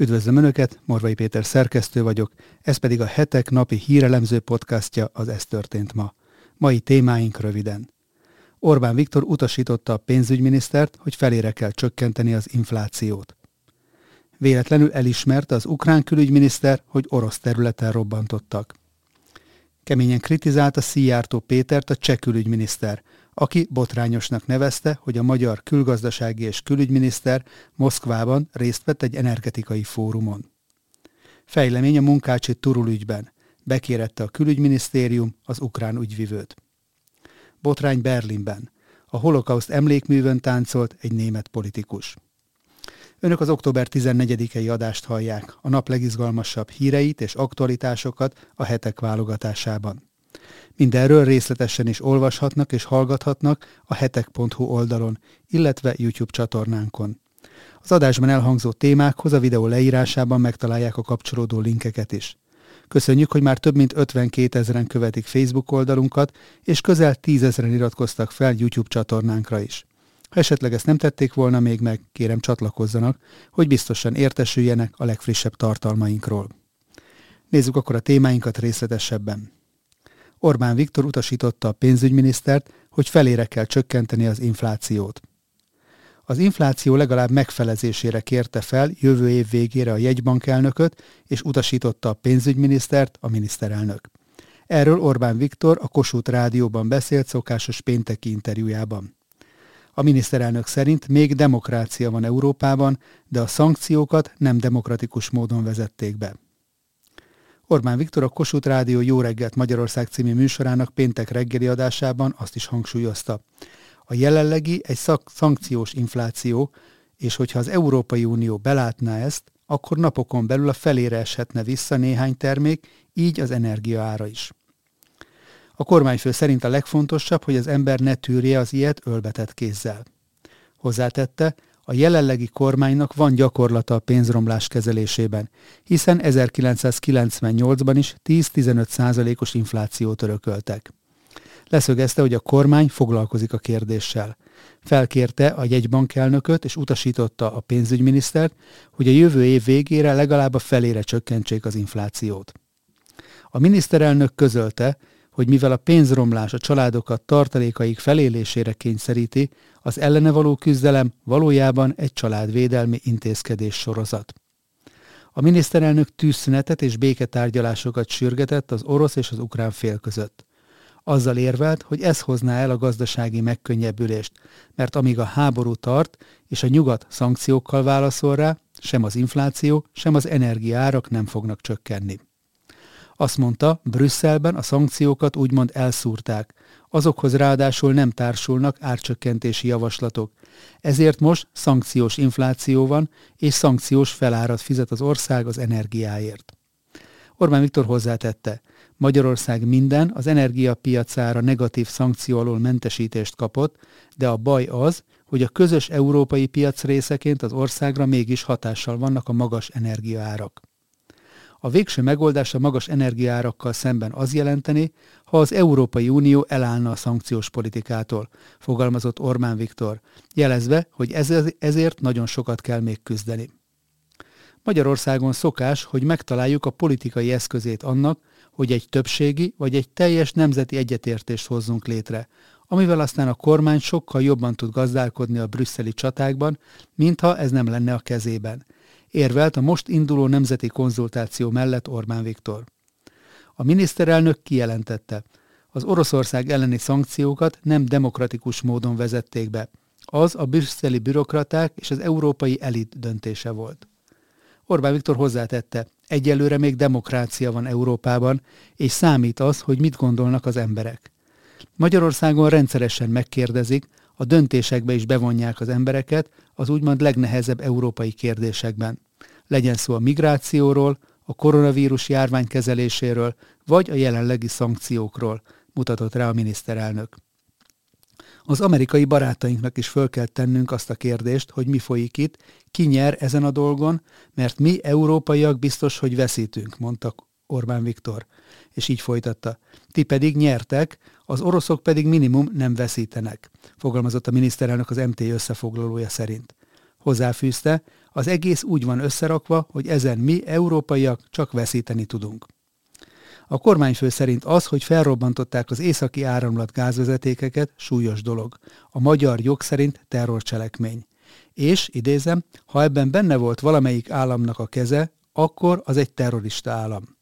Üdvözlöm Önöket, Morvai Péter szerkesztő vagyok, ez pedig a hetek napi hírelemző podcastja az Ez történt ma. Mai témáink röviden. Orbán Viktor utasította a pénzügyminisztert, hogy felére kell csökkenteni az inflációt. Véletlenül elismerte az ukrán külügyminiszter, hogy orosz területen robbantottak. Keményen kritizálta Szijjártó Pétert a cseh külügyminiszter, aki botrányosnak nevezte, hogy a magyar külgazdasági és külügyminiszter Moszkvában részt vett egy energetikai fórumon. Fejlemény a munkácsi Turul ügyben. Bekérette a külügyminisztérium az ukrán ügyvivőt. Botrány Berlinben. A holokauszt emlékművön táncolt egy német politikus. Önök az október 14-i adást hallják, a nap legizgalmasabb híreit és aktualitásokat a hetek válogatásában. Mindenről részletesen is olvashatnak és hallgathatnak a hetek.hu oldalon, illetve YouTube csatornánkon. Az adásban elhangzó témákhoz a videó leírásában megtalálják a kapcsolódó linkeket is. Köszönjük, hogy már több mint 52 ezeren követik Facebook oldalunkat, és közel 10 ezeren iratkoztak fel YouTube csatornánkra is. Ha esetleg ezt nem tették volna még meg, kérem csatlakozzanak, hogy biztosan értesüljenek a legfrissebb tartalmainkról. Nézzük akkor a témáinkat részletesebben. Orbán Viktor utasította a pénzügyminisztert, hogy felére kell csökkenteni az inflációt. Az infláció legalább megfelezésére kérte fel jövő év végére a jegybankelnököt, és utasította a pénzügyminisztert, a miniszterelnök. Erről Orbán Viktor a Kossuth Rádióban beszélt szokásos pénteki interjújában. A miniszterelnök szerint még demokrácia van Európában, de a szankciókat nem demokratikus módon vezették be. Orbán Viktor a Kossuth Rádió Jó reggelt Magyarország című műsorának péntek reggeli adásában azt is hangsúlyozta. A jelenlegi egy szak- szankciós infláció, és hogyha az Európai Unió belátná ezt, akkor napokon belül a felére eshetne vissza néhány termék, így az energia ára is. A kormányfő szerint a legfontosabb, hogy az ember ne tűrje az ilyet ölbetett kézzel. Hozzátette, a jelenlegi kormánynak van gyakorlata a pénzromlás kezelésében, hiszen 1998-ban is 10-15 százalékos inflációt örököltek. Leszögezte, hogy a kormány foglalkozik a kérdéssel. Felkérte a jegybankelnököt és utasította a pénzügyminisztert, hogy a jövő év végére legalább a felére csökkentsék az inflációt. A miniszterelnök közölte, hogy mivel a pénzromlás a családokat tartalékaik felélésére kényszeríti, az ellene való küzdelem valójában egy családvédelmi intézkedés sorozat. A miniszterelnök tűzszünetet és béketárgyalásokat sürgetett az orosz és az ukrán fél között. Azzal érvelt, hogy ez hozná el a gazdasági megkönnyebbülést, mert amíg a háború tart és a nyugat szankciókkal válaszol rá, sem az infláció, sem az energiaárak nem fognak csökkenni. Azt mondta, Brüsszelben a szankciókat úgymond elszúrták, azokhoz ráadásul nem társulnak árcsökkentési javaslatok. Ezért most szankciós infláció van, és szankciós felárat fizet az ország az energiáért. Orbán Viktor hozzátette, Magyarország minden az energiapiacára negatív szankció alól mentesítést kapott, de a baj az, hogy a közös európai piac részeként az országra mégis hatással vannak a magas energiaárak. A végső megoldás a magas energiárakkal szemben az jelenteni, ha az Európai Unió elállna a szankciós politikától, fogalmazott Orbán Viktor, jelezve, hogy ezért nagyon sokat kell még küzdeni. Magyarországon szokás, hogy megtaláljuk a politikai eszközét annak, hogy egy többségi vagy egy teljes nemzeti egyetértést hozzunk létre, amivel aztán a kormány sokkal jobban tud gazdálkodni a brüsszeli csatákban, mintha ez nem lenne a kezében – érvelt a most induló nemzeti konzultáció mellett Orbán Viktor. A miniszterelnök kijelentette, az Oroszország elleni szankciókat nem demokratikus módon vezették be. Az a brüsszeli bürokraták és az európai elit döntése volt. Orbán Viktor hozzátette, egyelőre még demokrácia van Európában, és számít az, hogy mit gondolnak az emberek. Magyarországon rendszeresen megkérdezik, a döntésekbe is bevonják az embereket az úgymond legnehezebb európai kérdésekben. Legyen szó a migrációról, a koronavírus járvány kezeléséről, vagy a jelenlegi szankciókról, mutatott rá a miniszterelnök. Az amerikai barátainknak is föl kell tennünk azt a kérdést, hogy mi folyik itt, ki nyer ezen a dolgon, mert mi európaiak biztos, hogy veszítünk, mondta Orbán Viktor. És így folytatta. Ti pedig nyertek, az oroszok pedig minimum nem veszítenek, fogalmazott a miniszterelnök az MT összefoglalója szerint. Hozzáfűzte, Az egész úgy van összerakva, hogy ezen mi, európaiak, csak veszíteni tudunk. A kormányfő szerint az, hogy felrobbantották az északi áramlat gázvezetékeket, súlyos dolog. A magyar jog szerint terrorcselekmény. És, idézem, ha ebben benne volt valamelyik államnak a keze, akkor az egy terrorista állam.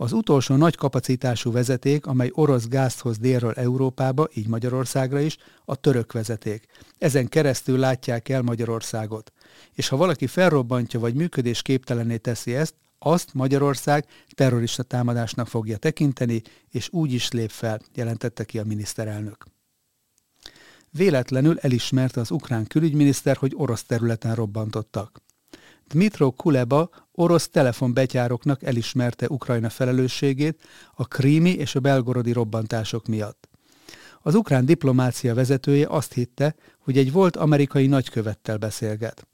Az utolsó nagy kapacitású vezeték, amely orosz gázt hoz délről Európába, így Magyarországra is, a török vezeték. Ezen keresztül látják el Magyarországot. És ha valaki felrobbantja vagy működésképtelené teszi ezt, azt Magyarország terrorista támadásnak fogja tekinteni, és úgy is lép fel, jelentette ki a miniszterelnök. Véletlenül elismerte az ukrán külügyminiszter, hogy orosz területen robbantottak. Dmitro Kuleba orosz telefonbetyároknak elismerte Ukrajna felelősségét a krími és a belgorodi robbantások miatt. Az ukrán diplomácia vezetője azt hitte, hogy egy volt amerikai nagykövettel beszélget.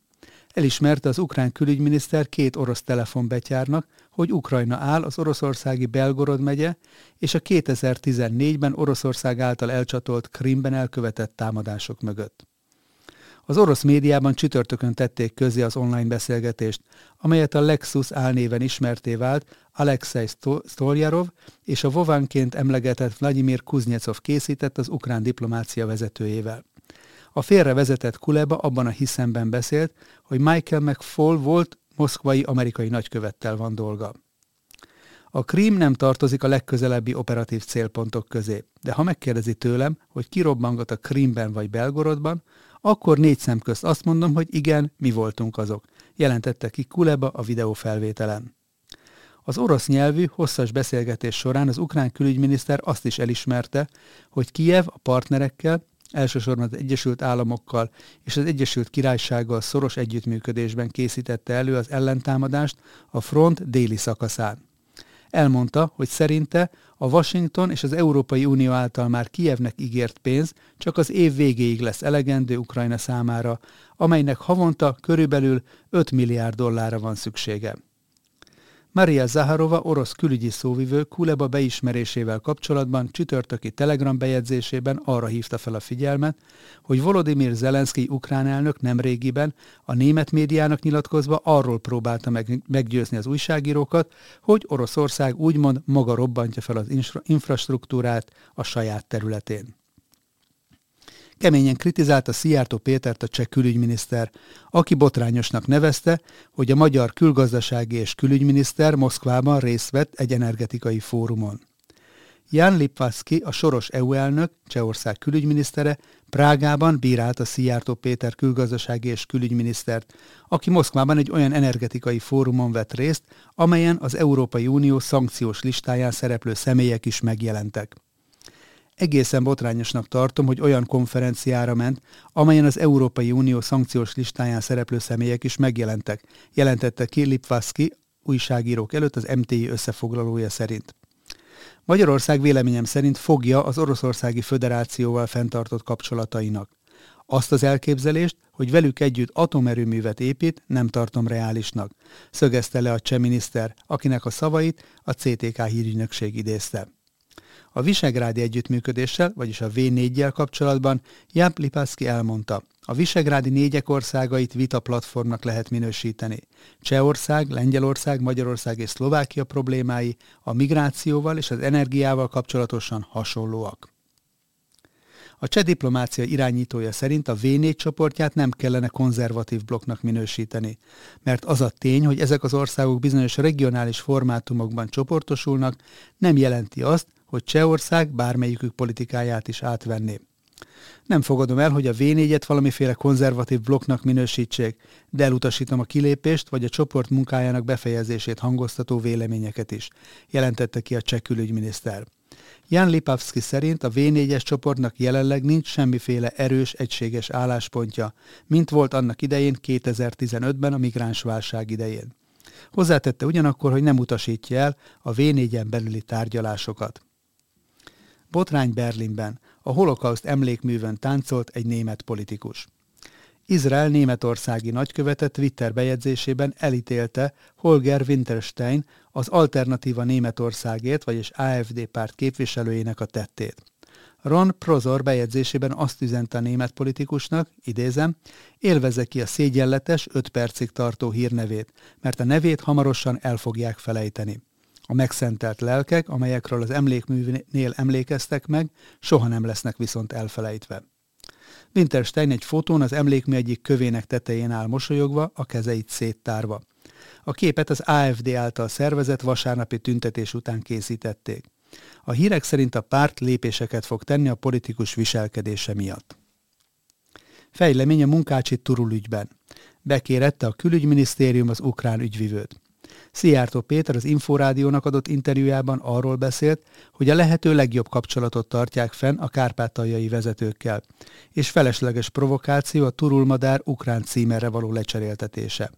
Elismerte az ukrán külügyminiszter két orosz telefonbetyárnak, hogy Ukrajna áll az oroszországi Belgorod megye és a 2014-ben Oroszország által elcsatolt Krimben elkövetett támadások mögött. Az orosz médiában csütörtökön tették közé az online beszélgetést, amelyet a Lexus álnéven ismerté vált Alexei Stoljarov és a Vovánként emlegetett Vladimir Kuznyecov készített az ukrán diplomácia vezetőjével. A félrevezetett Kuleba abban a hiszemben beszélt, hogy Michael McFall volt moszkvai amerikai nagykövettel van dolga. A Krím nem tartozik a legközelebbi operatív célpontok közé, de ha megkérdezi tőlem, hogy ki robbangat a Krímben vagy Belgorodban, akkor négy szem közt azt mondom, hogy igen, mi voltunk azok, jelentette ki Kuleba a videófelvételen. Az orosz nyelvű, hosszas beszélgetés során az ukrán külügyminiszter azt is elismerte, hogy Kijev a partnerekkel, elsősorban az Egyesült Államokkal és az Egyesült Királysággal szoros együttműködésben készítette elő az ellentámadást a front déli szakaszán. Elmondta, hogy szerinte a Washington és az Európai Unió által már Kijevnek ígért pénz csak az év végéig lesz elegendő Ukrajna számára, amelynek havonta körülbelül 5 milliárd dollárra van szüksége. Maria Zaharova orosz külügyi szóvivő Kuleba beismerésével kapcsolatban csütörtöki telegram bejegyzésében arra hívta fel a figyelmet, hogy Volodymyr Zelenszky ukrán elnök nemrégiben a német médiának nyilatkozva arról próbálta meg, meggyőzni az újságírókat, hogy Oroszország úgymond maga robbantja fel az infrastruktúrát a saját területén. Keményen kritizálta Szijjártó Pétert a cseh külügyminiszter, aki botrányosnak nevezte, hogy a magyar külgazdasági és külügyminiszter Moszkvában részt vett egy energetikai fórumon. Jan Lipvaszki, a soros EU elnök, Csehország külügyminisztere, Prágában bírálta Szijjártó Péter külgazdasági és külügyminisztert, aki Moszkvában egy olyan energetikai fórumon vett részt, amelyen az Európai Unió szankciós listáján szereplő személyek is megjelentek. Egészen botrányosnak tartom, hogy olyan konferenciára ment, amelyen az Európai Unió szankciós listáján szereplő személyek is megjelentek, jelentette ki Lipvaszki újságírók előtt az MTI összefoglalója szerint. Magyarország véleményem szerint fogja az Oroszországi Föderációval fenntartott kapcsolatainak. Azt az elképzelést, hogy velük együtt atomerőművet épít, nem tartom reálisnak, szögezte le a cseh miniszter, akinek a szavait a CTK hírügynökség idézte. A Visegrádi együttműködéssel, vagyis a V4-jel kapcsolatban Jáp Lipászki elmondta, a Visegrádi négyek országait vita platformnak lehet minősíteni. Csehország, Lengyelország, Magyarország és Szlovákia problémái a migrációval és az energiával kapcsolatosan hasonlóak. A cseh diplomácia irányítója szerint a V4 csoportját nem kellene konzervatív blokknak minősíteni, mert az a tény, hogy ezek az országok bizonyos regionális formátumokban csoportosulnak, nem jelenti azt, hogy Csehország bármelyikük politikáját is átvenné. Nem fogadom el, hogy a V4-et valamiféle konzervatív blokknak minősítsék, de elutasítom a kilépést vagy a csoport munkájának befejezését hangoztató véleményeket is, jelentette ki a cseh külügyminiszter. Jan Lipavski szerint a V4-es csoportnak jelenleg nincs semmiféle erős, egységes álláspontja, mint volt annak idején 2015-ben a migránsválság idején. Hozzátette ugyanakkor, hogy nem utasítja el a V4-en belüli tárgyalásokat. Botrány Berlinben, a holokauszt emlékművön táncolt egy német politikus. Izrael németországi nagykövete Twitter bejegyzésében elítélte Holger Winterstein az Alternatíva Németországért, vagyis AFD párt képviselőjének a tettét. Ron Prozor bejegyzésében azt üzente a német politikusnak, idézem, élvezze ki a szégyenletes, öt percig tartó hírnevét, mert a nevét hamarosan el fogják felejteni. A megszentelt lelkek, amelyekről az emlékműnél emlékeztek meg, soha nem lesznek viszont elfelejtve. Winterstein egy fotón az emlékmű egyik kövének tetején áll mosolyogva, a kezeit széttárva. A képet az AFD által szervezett vasárnapi tüntetés után készítették. A hírek szerint a párt lépéseket fog tenni a politikus viselkedése miatt. Fejlemény a munkácsi Turul. Bekérette a külügyminisztérium az ukrán ügyvivőt. Szijjártó Péter az Inforádiónak adott interjújában arról beszélt, hogy a lehető legjobb kapcsolatot tartják fenn a kárpátaljai vezetőkkel, és felesleges provokáció a turulmadár ukrán címerre való lecseréltetése.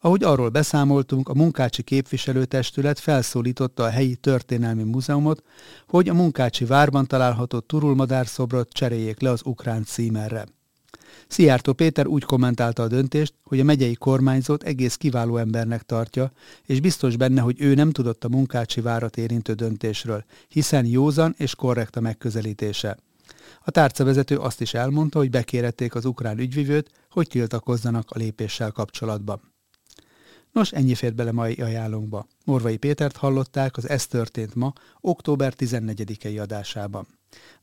Ahogy arról beszámoltunk, a munkácsi képviselőtestület felszólította a helyi történelmi múzeumot, hogy a munkácsi várban található turulmadár szobrot cseréljék le az ukrán címerre. Szijjártó Péter úgy kommentálta a döntést, hogy a megyei kormányzót egész kiváló embernek tartja, és biztos benne, hogy ő nem tudott a munkácsi várat érintő döntésről, hiszen józan és korrekt a megközelítése. A tárcavezető azt is elmondta, hogy bekérették az ukrán ügyvivőt, hogy tiltakozzanak a lépéssel kapcsolatban. Nos, ennyi fért bele mai ajánlónkba. Morvai Pétert hallották az Ez történt ma, október 14-i adásában.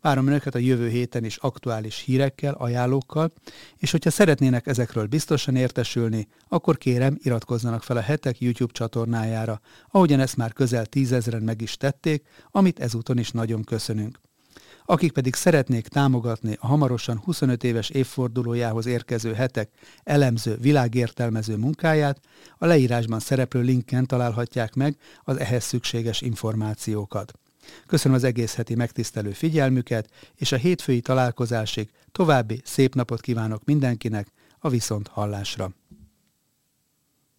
Várom Önöket a jövő héten is aktuális hírekkel, ajánlókkal, és hogyha szeretnének ezekről biztosan értesülni, akkor kérem, iratkozzanak fel a Hetek YouTube csatornájára, ahogyan ezt már közel tízezren meg is tették, amit ezúton is nagyon köszönünk. Akik pedig szeretnék támogatni a hamarosan 25 éves évfordulójához érkező hetek elemző, világértelmező munkáját, a leírásban szereplő linken találhatják meg az ehhez szükséges információkat. Köszönöm az egész heti megtisztelő figyelmüket, és a hétfői találkozásig további szép napot kívánok mindenkinek a viszont hallásra.